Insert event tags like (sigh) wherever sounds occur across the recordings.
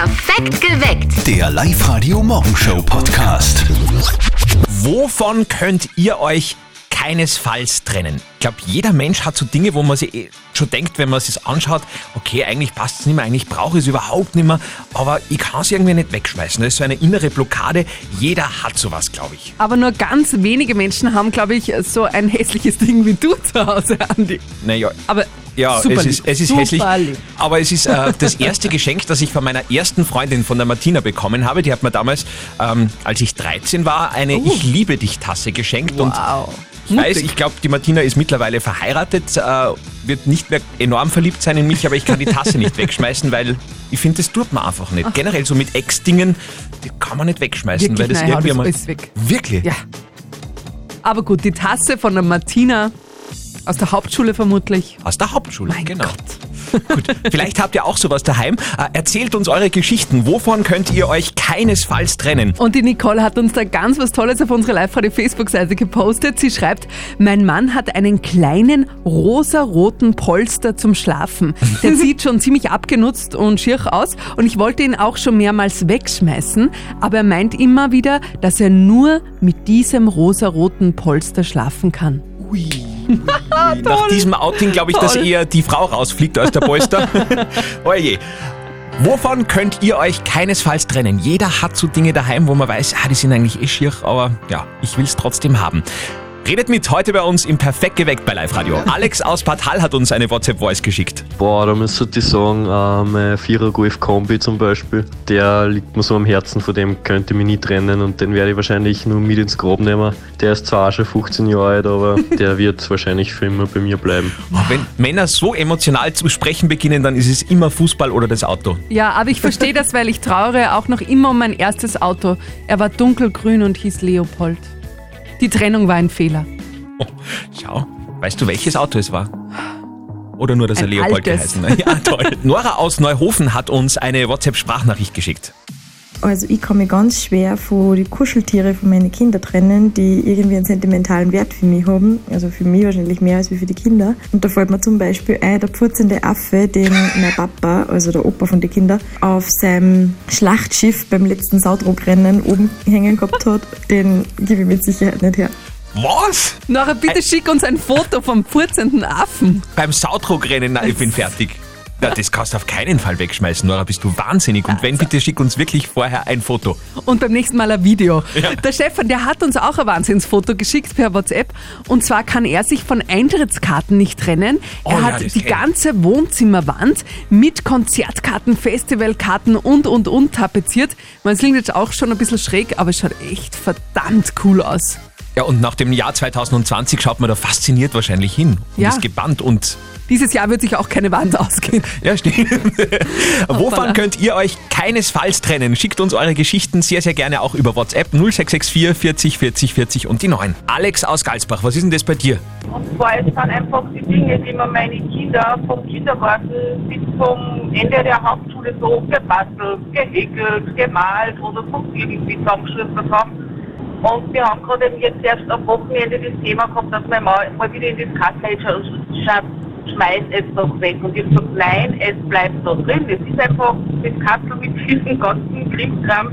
Perfekt geweckt. Der Live-Radio Morgenshow Podcast. Wovon könnt ihr euch keinesfalls trennen? Ich glaube, jeder Mensch hat so Dinge, wo man sich eh schon denkt, wenn man es anschaut, okay, eigentlich passt es nicht mehr, eigentlich brauche ich es überhaupt nicht mehr, aber ich kann es irgendwie nicht wegschmeißen. Das ist so eine innere Blockade. Jeder hat sowas, glaube ich. Aber nur ganz wenige Menschen haben, glaube ich, so ein hässliches Ding wie du zu Hause, Andi. Naja, Aber ja, super es lieb. ist, es ist super hässlich. Lieb. Aber es ist äh, das erste (laughs) Geschenk, das ich von meiner ersten Freundin, von der Martina, bekommen habe. Die hat mir damals, ähm, als ich 13 war, eine Ich liebe dich Tasse geschenkt. Und Uh. Wow. ich weiß, ich glaube, die Martina ist mittlerweile verheiratet, äh, wird nicht mehr enorm verliebt sein in mich, aber ich kann die Tasse nicht (laughs) wegschmeißen, weil ich finde, das tut man einfach nicht. Generell so mit Ex-Dingen, die kann man nicht wegschmeißen, Wirklich, weil das nein, irgendwie das mal. weg. Wirklich? Ja. Aber gut, die Tasse von der Martina aus der Hauptschule vermutlich. Aus der Hauptschule, Mein genau. (laughs) Gut, vielleicht habt ihr auch sowas daheim. Äh, erzählt uns eure Geschichten. Wovon könnt ihr euch keinesfalls trennen? Und die Nicole hat uns da ganz was Tolles auf unsere Live-Radio-Facebook-Seite gepostet. Sie schreibt, mein Mann hat einen kleinen rosa-roten Polster zum Schlafen. Der (laughs) sieht schon ziemlich abgenutzt und schier aus und ich wollte ihn auch schon mehrmals wegschmeißen, aber er meint immer wieder, dass er nur mit diesem rosa-roten Polster schlafen kann. (laughs) Nach diesem Outing glaube ich, dass Toll. eher die Frau rausfliegt als der Polster. (laughs) Oje. Wovon könnt ihr euch keinesfalls trennen? Jeder hat so Dinge daheim, wo man weiß, ah, die sind eigentlich eh schier, aber ja, ich will es trotzdem haben. Redet mit heute bei uns im Perfekt geweckt bei Live Radio. Alex aus Bad Hall hat uns eine WhatsApp-Voice geschickt. Boah, da müsste ich sagen, äh, mein Vierer Golf Kombi zum Beispiel, der liegt mir so am Herzen, von dem könnte ich mich nie trennen und den werde ich wahrscheinlich nur mit ins Grab nehmen. Der ist zwar auch schon 15 Jahre alt, aber (laughs) der wird wahrscheinlich für immer bei mir bleiben. Wenn Männer so emotional zu sprechen beginnen, dann ist es immer Fußball oder das Auto. Ja, aber ich verstehe das, weil ich trauere auch noch immer um mein erstes Auto. Er war dunkelgrün und hieß Leopold. Die Trennung war ein Fehler. Oh, schau, weißt du, welches Auto es war? Oder nur, dass er Ein Leopold altes. geheißen hat? Ja, toll. Nora aus Neuhofen hat uns eine WhatsApp-Sprachnachricht geschickt. Also ich kann mich ganz schwer von den Kuscheltiere von meinen Kindern trennen, die irgendwie einen sentimentalen Wert für mich haben. Also für mich wahrscheinlich mehr als wie für die Kinder. Und da fällt mir zum Beispiel ein, der pfurzende Affe, den mein Papa, also der Opa von den Kindern, auf seinem Schlachtschiff beim letzten Saudruckrennen oben hängen gehabt hat, den gebe ich mit Sicherheit nicht her. Was? Nora, bitte schick uns ein Foto vom furzenden Affen. Beim Saudruckrennen, nein, ich bin fertig. Na, das kannst du auf keinen Fall wegschmeißen, Nora, bist du wahnsinnig. Und wenn, bitte schick uns wirklich vorher ein Foto. Und beim nächsten Mal ein Video. Ja. Der Stefan, der hat uns auch ein Wahnsinnsfoto geschickt per WhatsApp. Und zwar kann er sich von Eintrittskarten nicht trennen. Oh er ja, hat die ganze Wohnzimmerwand mit Konzertkarten, Festivalkarten und, und, und tapeziert. Man, es klingt jetzt auch schon ein bisschen schräg, aber es schaut echt verdammt cool aus. Ja, und nach dem Jahr 2020 schaut man da fasziniert wahrscheinlich hin und Ja. ist gebannt und Dieses Jahr wird sich auch keine Wand ausgehen. (laughs) ja, stimmt. (laughs) Wovon könnt ihr euch keinesfalls trennen? Schickt uns eure Geschichten sehr, sehr gerne auch über WhatsApp 0664 40 40 40 und die 9. Alex aus Galsbach, was ist denn das bei dir? Und zwar es sind einfach die Dinge, die mir meine Kinder vom Kindergarten bis zum Ende der Hauptschule so gebastelt, gehäkelt, gemalt oder sonst irgendwie zusammengeschustert haben. Und wir haben gerade jetzt erst am Wochenende das Thema gehabt, dass meine Mama mal wieder in das Kassenhändler und schreibt, schmeiß es doch weg. Und ich hab gesagt, nein, es bleibt da drin. Es ist einfach das Kastel mit diesem ganzen Krimskram.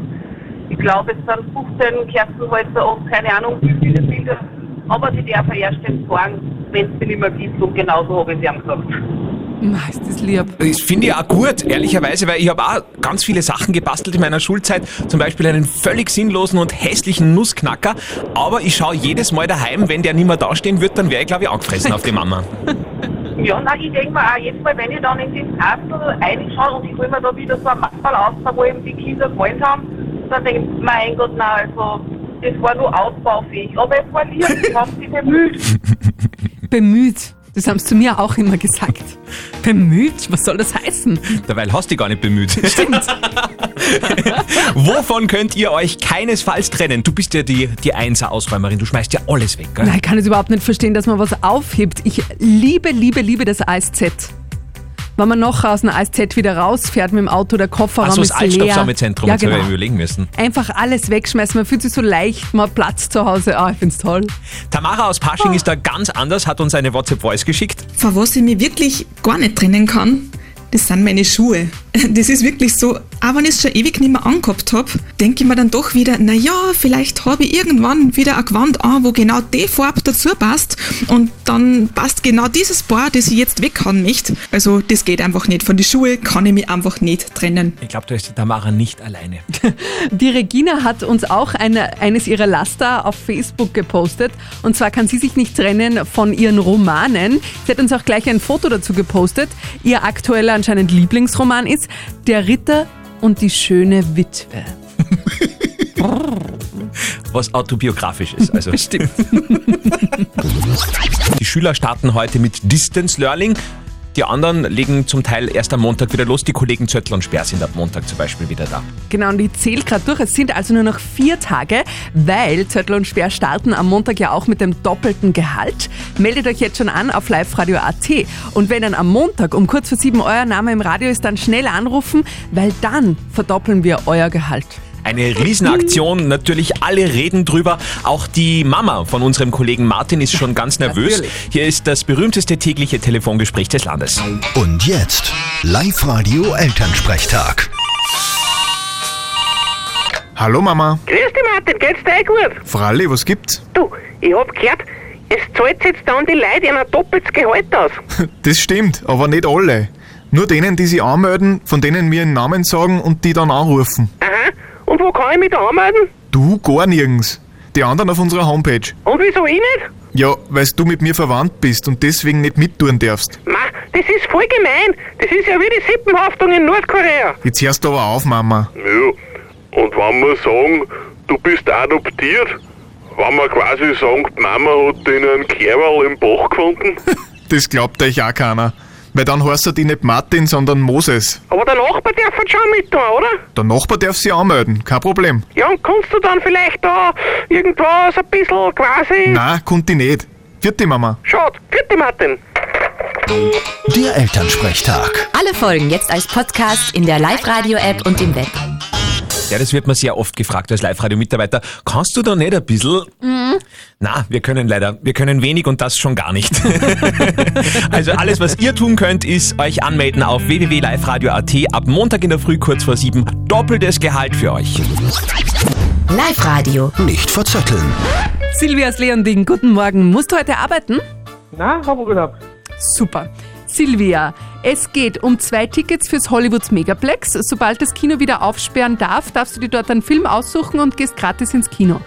Ich glaube, es sind 15 Kerzenhäuser und keine Ahnung, wie viele Bilder. Aber die darf er erst entsorgen, wenn es sie nicht mehr gibt. Und genauso habe ich ihm gesagt. Ma, Ist das lieb. Das finde ich auch gut, ehrlicherweise, weil ich habe auch ganz viele Sachen gebastelt in meiner Schulzeit. Zum Beispiel einen völlig sinnlosen und hässlichen Nussknacker. Aber ich schaue jedes Mal daheim, wenn der nicht mehr dastehen wird, dann wäre ich, glaube ich, angefressen auf die Mama. (laughs) Ja, nein, ich denke mir auch jedes Mal, wenn ich dann in das Kastel reinschaue und ich hole mir da wieder so ein Mappal aus, wo eben die Kinder gemalt haben, dann denke ich, mein Gott, nein, also, das war nur ausbaufähig. Aber es war lieb, ich habe sie bemüht. (laughs) Bemüht. Das haben sie zu mir auch immer gesagt. (laughs) Bemüht? Was soll das heißen? Dabei hast du dich gar nicht bemüht. (laughs) Stimmt. (laughs) Wovon könnt ihr euch keinesfalls trennen? Du bist ja die, die Einser-Ausräumerin, du schmeißt ja alles weg, gell? Nein, ich kann es überhaupt nicht verstehen, dass man was aufhebt. Ich liebe, liebe, liebe das ASZ. Wenn man noch aus dem ASZ wieder rausfährt mit dem Auto, der Kofferraum das ist leer. Altstoffsammelzentrum, ja, jetzt habe genau. ich überlegen müssen. Einfach alles wegschmeißen, man fühlt sich so leicht, man hat Platz zu Hause. Ah, ich find's toll. Tamara aus Pasching ist da ganz anders, hat uns eine WhatsApp-Voice geschickt. Vor was ich mich wirklich gar nicht trennen kann, das sind meine Schuhe. Das ist wirklich so, auch wenn ich es schon ewig nicht mehr angehabt habe, denke ich mir dann doch wieder, na ja, vielleicht habe ich irgendwann wieder ein Gewand an, wo genau die Farbe dazu passt und dann passt genau dieses Paar, das ich jetzt weghauen möchte. Also das geht einfach nicht. Von den Schuhen kann ich mich einfach nicht trennen. Ich glaube, da ist die Tamara nicht alleine. (laughs) Die Regina hat uns auch eine, eines ihrer Laster auf Facebook gepostet. Und zwar kann sie sich nicht trennen von ihren Romanen. Sie hat uns auch gleich ein Foto dazu gepostet. Ihr aktueller anscheinend Lieblingsroman ist Der Ritter und die schöne Witwe. (laughs) Was autobiografisch ist. Also. (laughs) Stimmt. Die Schüler starten heute mit Distance Learning. Die anderen legen zum Teil erst am Montag wieder los. Die Kollegen Zöttl und Sperr sind ab Montag zum Beispiel wieder da. Genau, und ich zähle gerade durch. Es sind also nur noch vier Tage, weil Zöttl und Sperr starten am Montag ja auch mit dem doppelten Gehalt. Meldet euch jetzt schon an auf liveradio.at. Und wenn dann am Montag um kurz vor sieben euer Name im Radio ist, dann schnell anrufen, weil dann verdoppeln wir euer Gehalt. Eine Riesenaktion, natürlich alle reden drüber. Auch die Mama von unserem Kollegen Martin ist schon ganz nervös. Natürlich. Hier ist das berühmteste tägliche Telefongespräch des Landes. Und jetzt Live-Radio Elternsprechtag. Hallo Mama. Grüß dich, Martin, geht's dir eh gut? Fralli, was gibt's? Du, ich hab gehört, es zahlt jetzt dann die Leute ein doppeltes Gehalt aus. (laughs) Das stimmt, aber nicht alle. Nur denen, die sich anmelden, von denen wir einen Namen sagen und die dann anrufen. Aha, und wo kann ich mich da anmelden? Du gar nirgends. Die anderen auf unserer Homepage. Und wieso ich nicht? Ja, weil du mit mir verwandt bist und deswegen nicht mittun darfst. Ma, das ist voll gemein. Das ist ja wie die Sippenhaftung in Nordkorea. Jetzt hörst du aber auf, Mama. Ja, und wenn wir sagen, du bist adoptiert, wenn wir quasi sagen, die Mama hat den einen Kerl im Bach gefunden, (laughs) Das glaubt euch auch keiner. Weil dann heißt er die nicht Martin, sondern Moses. Aber der Nachbar darf halt schon mit tun, oder? Der Nachbar darf sich anmelden, kein Problem. Ja, und kannst du dann vielleicht da irgendwas ein bisschen quasi... Na, konnte ich nicht. Vierte Mama. Schade. Vierte Martin. Der Elternsprechtag. Alle Folgen jetzt als Podcast in der Live-Radio-App und im Web. Ja, das wird mir sehr oft gefragt als Live-Radio-Mitarbeiter. Kannst du da nicht ein bisschen? Na, wir können leider, wir können wenig und das schon gar nicht. (laughs) also alles, was ihr tun könnt, ist euch anmelden auf www.liveradio.at. Ab Montag in der Früh kurz vor sieben. Doppeltes Gehalt für euch. Live-Radio. Nicht verzetteln. Silvia aus Leonding, guten Morgen. Musst du heute arbeiten? Na, hab Urlaub. Super. Silvia, es geht um zwei Tickets fürs Hollywoods Megaplex. Sobald das Kino wieder aufsperren darf, darfst du dir dort einen Film aussuchen und gehst gratis ins Kino.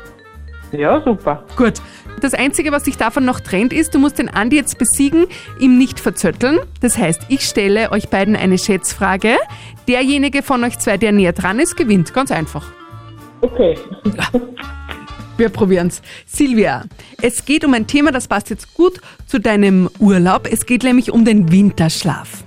Ja, super. Gut. Das Einzige, was dich davon noch trennt, ist, du musst den Andi jetzt besiegen, ihm nicht verzötteln. Das heißt, ich stelle euch beiden eine Schätzfrage. Derjenige von euch zwei, der näher dran ist, gewinnt. Ganz einfach. Okay. Wir probieren's. Silvia, es geht um ein Thema, das passt jetzt gut zu deinem Urlaub. Es geht nämlich um den Winterschlaf.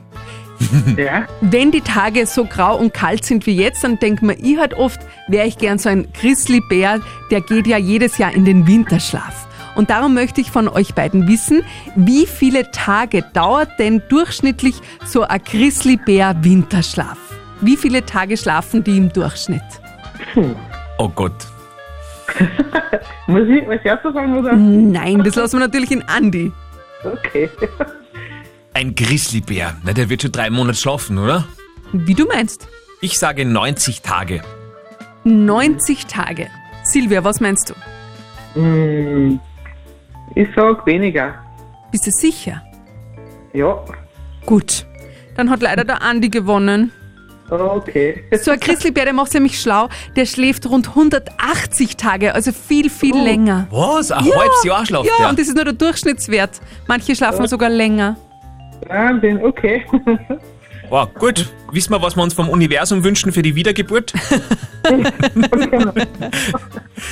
(laughs) Ja? Wenn die Tage so grau und kalt sind wie jetzt, dann denkt man, ich halt oft, wäre ich gern so ein Grizzlybär, der geht ja jedes Jahr in den Winterschlaf. Und darum möchte ich von euch beiden wissen, wie viele Tage dauert denn durchschnittlich so ein Grizzlybär Winterschlaf? Wie viele Tage schlafen die im Durchschnitt? Oh Gott. (laughs) Muss ich als erstes sagen, oder? Nein, das lassen wir natürlich in Andi. Okay. Ein Grizzlybär. Na, der wird schon drei Monate schlafen, oder? Wie du meinst. Ich sage 90 Tage. 90 Tage. Silvia, was meinst du? Hm, ich sag weniger. Bist du sicher? Ja. Gut. Dann hat leider der Andi gewonnen. Okay. So ein Grizzlybär, der macht nämlich schlau. Der schläft rund 180 Tage, also viel, viel länger. Was? Ein halbes Jahr schlaft Ja, der? und das ist nur der Durchschnittswert. Manche schlafen sogar länger. Wahnsinn, okay. (laughs) Wow, gut. Wissen wir, was wir uns vom Universum wünschen für die Wiedergeburt? (laughs)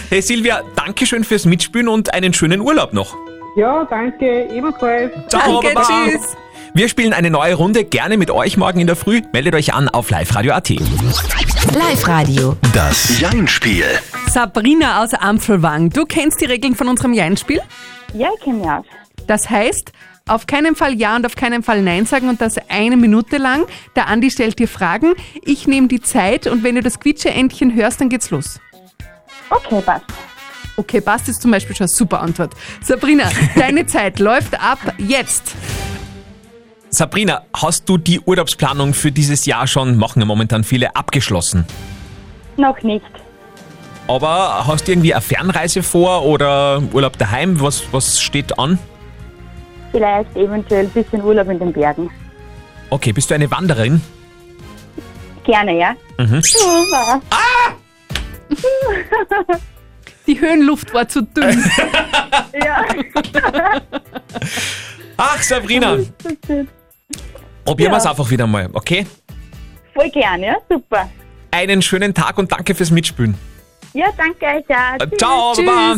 hey Silvia, danke schön fürs Mitspielen und einen schönen Urlaub noch. Ja, danke, ebenfalls. Ciao, Danke, Baba. tschüss. Wir spielen eine neue Runde, gerne mit euch morgen in der Früh. Meldet euch an auf liveradio.at. Live-Radio. Das Jein-Spiel. Sabrina aus Ampfelwang, du kennst die Regeln von unserem Jein-Spiel? Ja, ich kenne aus. Das heißt, auf keinen Fall Ja und auf keinen Fall Nein sagen und das eine Minute lang. Der Andi stellt dir Fragen, ich nehme die Zeit und wenn du das Quietscheentchen hörst, dann geht's los. Okay, passt. Okay, passt ist zum Beispiel schon eine super Antwort. Sabrina, (laughs) deine Zeit läuft ab jetzt. Sabrina, hast du die Urlaubsplanung für dieses Jahr schon, machen ja momentan viele, abgeschlossen? Noch nicht. Aber hast du irgendwie eine Fernreise vor oder Urlaub daheim? Was, was steht an? Vielleicht eventuell ein bisschen Urlaub in den Bergen. Okay, bist du eine Wanderin? Gerne, ja? Mhm. (laughs) Ah! (laughs) Die Höhenluft war zu dünn. (laughs) ja. Ach, Sabrina, probieren wir es einfach wieder mal, okay? Voll gern, ja? Super. Einen schönen Tag und danke fürs Mitspielen. Ja, danke euch. Äh, Ciao, Baba.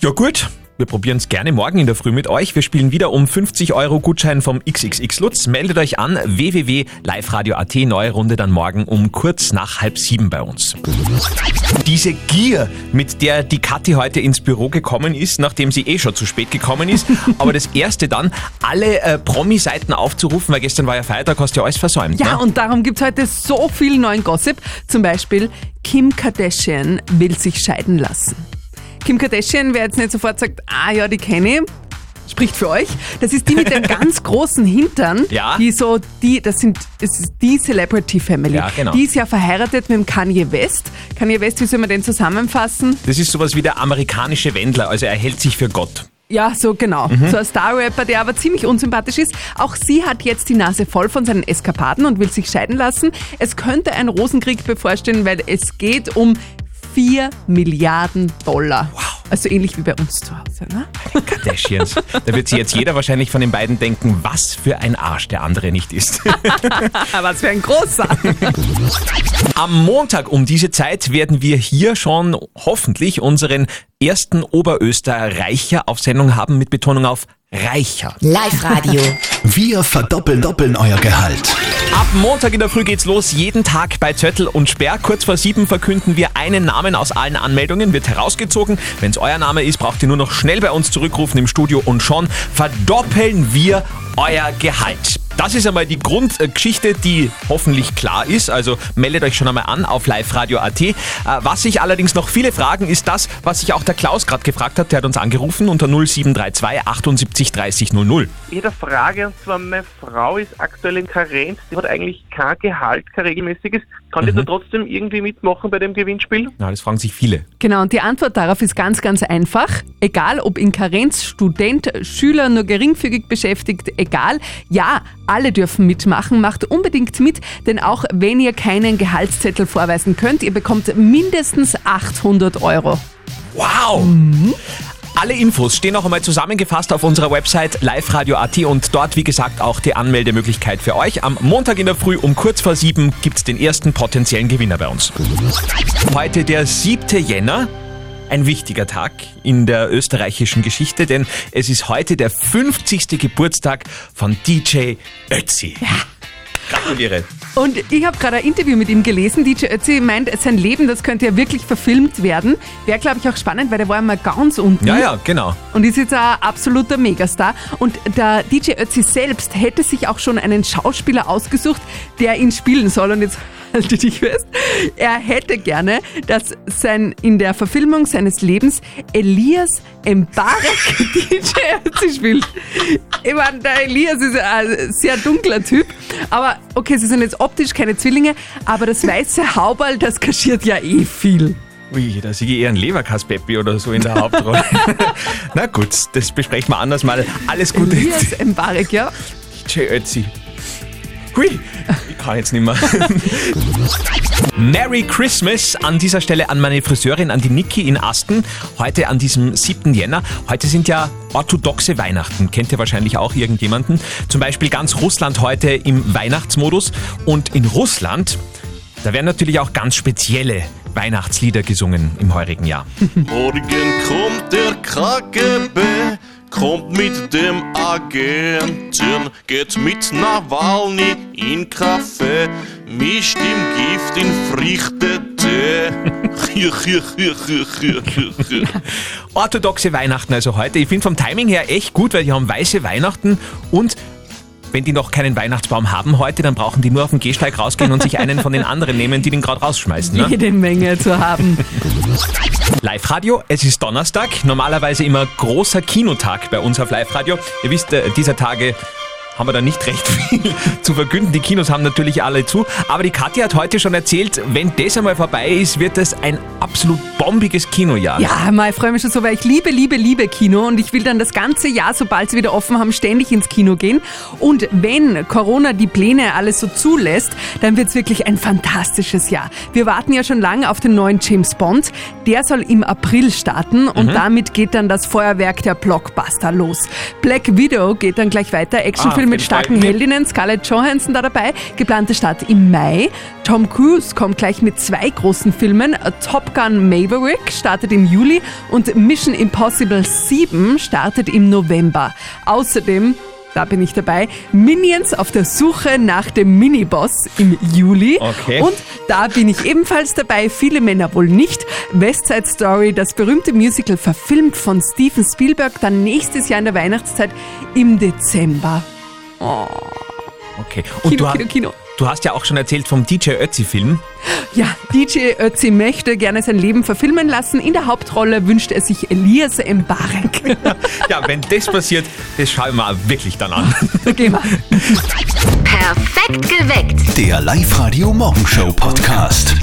Ja gut, wir probieren es gerne morgen in der Früh mit euch. Wir spielen wieder um 50 Euro Gutschein vom XXX Lutz. Meldet euch an www.liveradio.at. Neue Runde dann morgen um kurz nach halb sieben bei uns. Diese Gier, mit der die Kathi heute ins Büro gekommen ist, nachdem sie eh schon zu spät gekommen ist, (laughs) aber das erste dann, alle äh, Promi-Seiten aufzurufen, weil gestern war ja Feiertag, hast du ja alles versäumt. Ja, ne? und darum gibt's heute so viel neuen Gossip. Zum Beispiel, Kim Kardashian will sich scheiden lassen. Kim Kardashian, wer jetzt nicht sofort sagt, ah ja, die kenne ich, spricht für euch. Das ist die mit dem (laughs) ganz großen Hintern. Ja. Die so, die, das sind, es ist die Celebrity Family. Ja, genau. Die ist ja verheiratet mit dem Kanye West. Kanye West, wie soll man den zusammenfassen? Das ist sowas wie der amerikanische Wendler, also er hält sich für Gott. Ja, so genau. Mhm. So ein Star-Rapper, der aber ziemlich unsympathisch ist. Auch sie hat jetzt die Nase voll von seinen Eskapaden und will sich scheiden lassen. Es könnte ein Rosenkrieg bevorstehen, weil es geht um 4 Milliarden Dollar. Wow. Also ähnlich wie bei uns zu Hause, ne? Kardashians. Da wird sich jetzt jeder wahrscheinlich von den beiden denken, was für ein Arsch der andere nicht ist. (laughs) Was für ein großer. Am Montag um diese Zeit werden wir hier schon hoffentlich unseren ersten Oberösterreicher auf Sendung haben mit Betonung auf Reicher. Live-Radio. (laughs) Wir verdoppeln doppeln euer Gehalt. Ab Montag in der Früh geht's los, jeden Tag bei Zöttl und Sperr. Kurz vor sieben verkünden wir einen Namen aus allen Anmeldungen, wird herausgezogen. Wenn's euer Name ist, braucht ihr nur noch schnell bei uns zurückrufen im Studio und schon verdoppeln wir euer Gehalt. Das ist einmal die Grundgeschichte, die hoffentlich klar ist. Also meldet euch schon einmal an auf liveradio.at. Äh, Was sich allerdings noch viele fragen, ist das, was sich auch der Klaus gerade gefragt hat. Der hat uns angerufen unter 0732 78 30 00. Ich hätte eine Frage, und zwar meine Frau ist aktuell in Karenz, die hat eigentlich kein Gehalt, kein regelmäßiges. Kann die da trotzdem irgendwie mitmachen bei dem Gewinnspiel? Na, das fragen sich viele. Genau, und die Antwort darauf ist ganz, ganz einfach. Egal, ob in Karenz, Student, Schüler, nur geringfügig beschäftigt, egal. Ja, alle dürfen mitmachen. Macht unbedingt mit, denn auch wenn ihr keinen Gehaltszettel vorweisen könnt, ihr bekommt mindestens 800 Euro. Wow! Alle Infos stehen noch einmal zusammengefasst auf unserer Website liveradio.at und dort, wie gesagt, auch die Anmeldemöglichkeit für euch. Am Montag in der Früh um kurz vor sieben gibt's den ersten potenziellen Gewinner bei uns. Heute der 7. Jänner. Ein wichtiger Tag in der österreichischen Geschichte, denn es ist heute der 50. Geburtstag von DJ Ötzi. Gratuliere. Und ich habe gerade ein Interview mit ihm gelesen. DJ Ötzi meint, sein Leben, das könnte ja wirklich verfilmt werden. Wäre, glaube ich, auch spannend, weil der war immer ganz unten. Ja, ja, genau. Und ist jetzt ein absoluter Megastar. Und der DJ Ötzi selbst hätte sich auch schon einen Schauspieler ausgesucht, der ihn spielen soll. Und jetzt halte dich fest. Er hätte gerne, dass sein, in der Verfilmung seines Lebens Elias Mbarek (laughs) DJ Ötzi spielt. Ich meine, der Elias ist ein sehr dunkler Typ. Aber okay, sie sind jetzt optisch keine Zwillinge, aber das weiße Hauberl, das kaschiert ja eh viel. Ui, da sehe ich eher ein Leberkass-Peppi oder so in der Hauptrolle. (laughs) Na gut, das besprechen wir anders mal. Alles Gute. Elias Mbarek, ja. DJ Ötzi. Hui, ich kann jetzt nicht mehr. (laughs) Merry Christmas an dieser Stelle an meine Friseurin, an die Niki in Asten. Heute an diesem 7. Jänner. Heute sind ja orthodoxe Weihnachten. Kennt ihr wahrscheinlich auch irgendjemanden. Zum Beispiel ganz Russland heute im Weihnachtsmodus. Und in Russland, da werden natürlich auch ganz spezielle Weihnachtslieder gesungen im heurigen Jahr. Morgen kommt der KGB, kommt mit dem Agenten, geht mit Nawalny in Café, mischt ihm Gift in frichte Tee. Orthodoxe Weihnachten also heute. Ich finde vom Timing her echt gut, weil die haben weiße Weihnachten und wenn die noch keinen Weihnachtsbaum haben heute, dann brauchen die nur auf den Gehsteig rausgehen und sich einen von den anderen nehmen, die den gerade rausschmeißen. Ne? Jede Menge zu haben. Live-Radio, es ist Donnerstag, normalerweise immer großer Kinotag bei uns auf Live-Radio. Ihr wisst, äh, dieser Tage haben wir da nicht recht viel (laughs) zu verkünden. Die Kinos haben natürlich alle zu. Aber die Katja hat heute schon erzählt, wenn das einmal vorbei ist, wird das ein absolut bombiges Kinojahr. Ja, mal, ich freue mich schon so, weil ich liebe, liebe, liebe Kino und ich will dann das ganze Jahr, sobald sie wieder offen haben, ständig ins Kino gehen. Und wenn Corona die Pläne alles so zulässt, dann wird es wirklich ein fantastisches Jahr. Wir warten ja schon lange auf den neuen James Bond. Der soll im April starten und Mhm. damit geht dann das Feuerwerk der Blockbuster los. Black Widow geht dann gleich weiter. Actionfilm Ah, mit auf jeden starken. Heldinnen. Scarlett Johansson da dabei. Geplante Start im Mai. Tom Cruise kommt gleich mit zwei großen Filmen. Top Gun Maverick startet im Juli und Mission Impossible 7 startet im November. Außerdem da bin ich dabei. Minions auf der Suche nach dem Miniboss im Juli. Okay. Und da bin ich ebenfalls dabei. Viele Männer wohl nicht. West Side Story, das berühmte Musical, verfilmt von Steven Spielberg, dann nächstes Jahr in der Weihnachtszeit im Dezember. Oh. Okay. Kino, du, Kino, Kino. du hast ja auch schon erzählt vom DJ Ötzi-Film. Ja, DJ Ötzi möchte gerne sein Leben verfilmen lassen. In der Hauptrolle wünscht er sich Elias Mbarek. (laughs) Ja, wenn das passiert, das schauen wir wirklich dann an. (laughs) Gehen wir. Perfekt geweckt. Der Live-Radio Morgenshow Podcast.